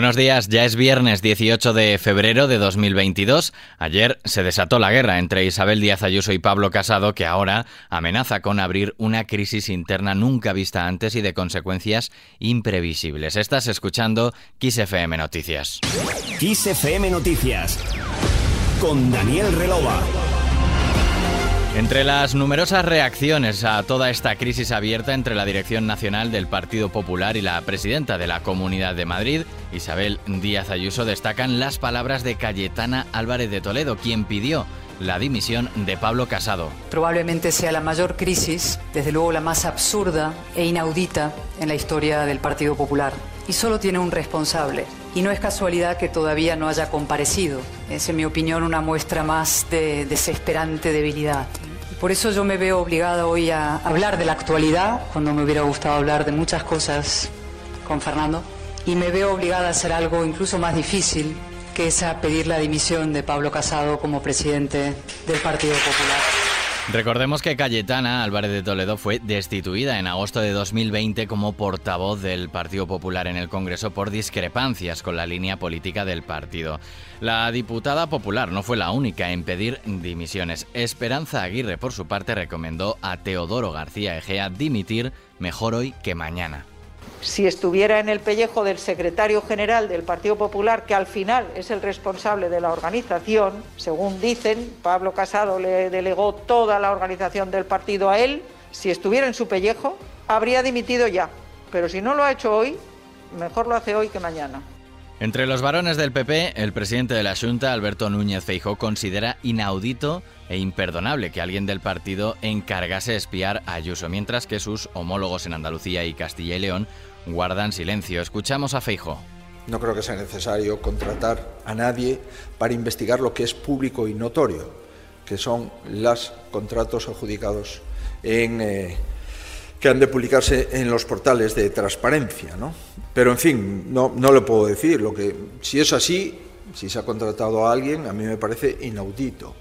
Buenos días, ya es viernes 18 de febrero de 2022. Ayer se desató la guerra entre Isabel Díaz Ayuso y Pablo Casado, que ahora amenaza con abrir una crisis interna nunca vista antes y de consecuencias imprevisibles. Estás escuchando FM Noticias. FM Noticias con Daniel Relova. Entre las numerosas reacciones a toda esta crisis abierta entre la Dirección Nacional del Partido Popular y la presidenta de la Comunidad de Madrid, Isabel Díaz Ayuso, destacan las palabras de Cayetana Álvarez de Toledo, quien pidió la dimisión de Pablo Casado. Probablemente sea la mayor crisis, desde luego la más absurda e inaudita en la historia del Partido Popular. Y solo tiene un responsable. Y no es casualidad que todavía no haya comparecido. Es, en mi opinión, una muestra más de desesperante debilidad. Por eso yo me veo obligada hoy a hablar de la actualidad, cuando me hubiera gustado hablar de muchas cosas con Fernando, y me veo obligada a hacer algo incluso más difícil, que es a pedir la dimisión de Pablo Casado como presidente del Partido Popular. Recordemos que Cayetana Álvarez de Toledo fue destituida en agosto de 2020 como portavoz del Partido Popular en el Congreso por discrepancias con la línea política del partido. La diputada popular no fue la única en pedir dimisiones. Esperanza Aguirre, por su parte, recomendó a Teodoro García Egea dimitir mejor hoy que mañana si estuviera en el pellejo del secretario general del Partido Popular, que al final es el responsable de la organización, según dicen, Pablo Casado le delegó toda la organización del partido a él, si estuviera en su pellejo, habría dimitido ya. Pero si no lo ha hecho hoy, mejor lo hace hoy que mañana. Entre los varones del PP, el presidente de la Junta, Alberto Núñez Feijó, considera inaudito e imperdonable que alguien del partido encargase espiar a Ayuso, mientras que sus homólogos en Andalucía y Castilla y León guardan silencio. Escuchamos a Feijo. No creo que sea necesario contratar a nadie para investigar lo que es público y notorio, que son los contratos adjudicados en, eh, que han de publicarse en los portales de transparencia. ¿no? Pero, en fin, no, no le puedo decir. Lo que, si es así, si se ha contratado a alguien, a mí me parece inaudito.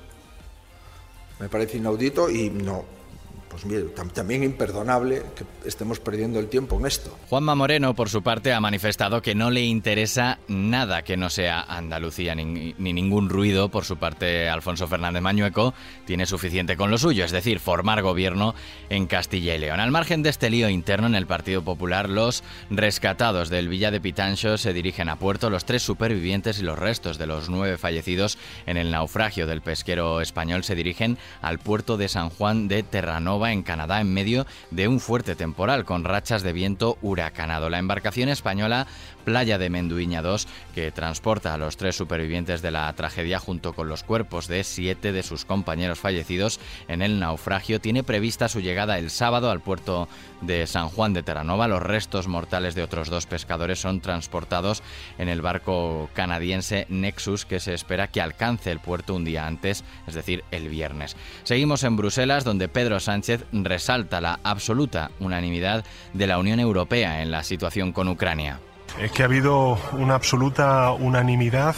Me parece inaudito y no, pues mire, también imperdonable que estemos perdiendo el tiempo en esto. Juanma Moreno, por su parte, ha manifestado que no le interesa nada que no sea Andalucía ni, ningún ruido. Por su parte, Alfonso Fernández Mañueco tiene suficiente con lo suyo, es decir, formar gobierno en Castilla y León. Al margen de este lío interno en el Partido Popular, los rescatados del Villa de Pitancho se dirigen a puerto. Los tres supervivientes y los restos de los nueve fallecidos en el naufragio del pesquero español se dirigen al puerto de San Juan de Terranova en Canadá en medio de un fuerte temporal con rachas de viento huracanado. La embarcación española Playa de Menduiña 2, que transporta a los tres supervivientes de la tragedia junto con los cuerpos de siete de sus compañeros fallecidos en el naufragio, tiene prevista su llegada el sábado al puerto de San Juan de Terranova. Los restos mortales de otros dos pescadores son transportados en el barco canadiense Nexus, que se espera que alcance el puerto un día antes, es decir, el viernes. Seguimos en Bruselas, donde Pedro Sánchez resalta la absoluta unanimidad de la Unión Europea en la situación con Ucrania. Es que ha habido una absoluta unanimidad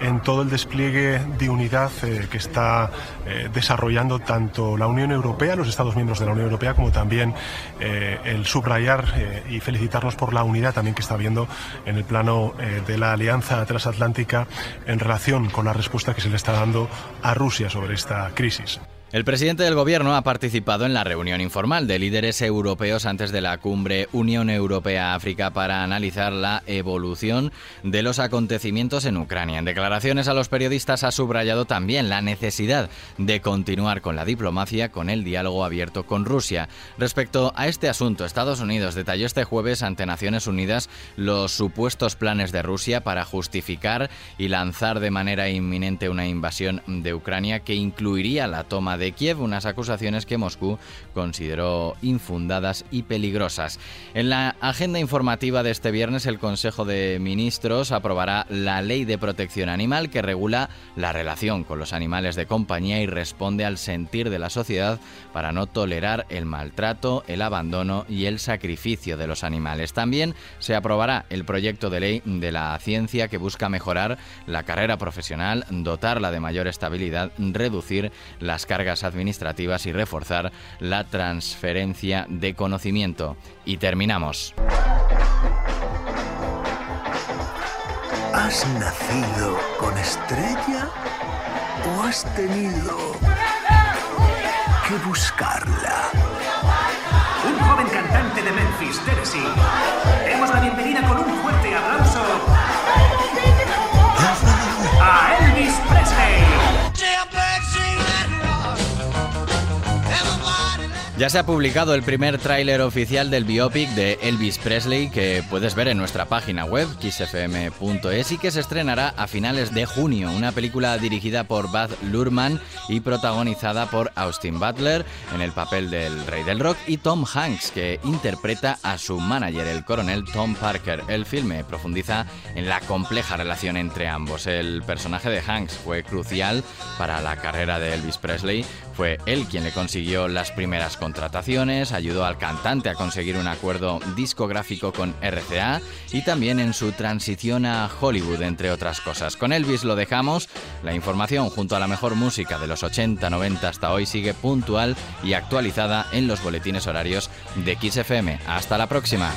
en todo el despliegue de unidad eh, que está eh, desarrollando tanto la Unión Europea, los Estados miembros de la Unión Europea, como también eh, el subrayar y felicitarnos por la unidad también que está habiendo en el plano de la Alianza Transatlántica en relación con la respuesta que se le está dando a Rusia sobre esta crisis. El presidente del Gobierno ha participado en la reunión informal de líderes europeos antes de la cumbre Unión Europea-África para analizar la evolución de los acontecimientos en Ucrania. En declaraciones a los periodistas ha subrayado también la necesidad de continuar con la diplomacia con el diálogo abierto con Rusia. Respecto a este asunto, Estados Unidos detalló este jueves ante Naciones Unidas los supuestos planes de Rusia para justificar y lanzar de manera inminente una invasión de Ucrania que incluiría la toma de de Kiev, unas acusaciones que Moscú consideró infundadas y peligrosas. En la agenda informativa de este viernes, el Consejo de Ministros aprobará la Ley de Protección Animal que regula la relación con los animales de compañía y responde al sentir de la sociedad para no tolerar el maltrato, el abandono y el sacrificio de los animales. También se aprobará el proyecto de ley de la ciencia que busca mejorar la carrera profesional, dotarla de mayor estabilidad, reducir las cargas administrativas y reforzar la transferencia de conocimiento. Y terminamos. ¿Has nacido con estrella o has tenido que buscarla? Un joven cantante de Memphis, Tennessee. Demos la bienvenida con un fuerte aplauso Ya se ha publicado el primer tráiler oficial del biopic de Elvis Presley que puedes ver en nuestra página web kissfm.es y que se estrenará a finales de junio, una película dirigida por Baz Luhrmann y protagonizada por Austin Butler en el papel del rey del rock y Tom Hanks que interpreta a su manager, el coronel Tom Parker. El filme profundiza en la compleja relación entre ambos. El personaje de Hanks fue crucial para la carrera de Elvis Presley, fue él quien le consiguió las primeras contrataciones, ayudó al cantante a conseguir un acuerdo discográfico con RCA y también en su transición a Hollywood, entre otras cosas. Con Elvis lo dejamos, la información junto a la mejor música de los 80-90 hasta hoy sigue puntual y actualizada en los boletines horarios de XFM. Hasta la próxima.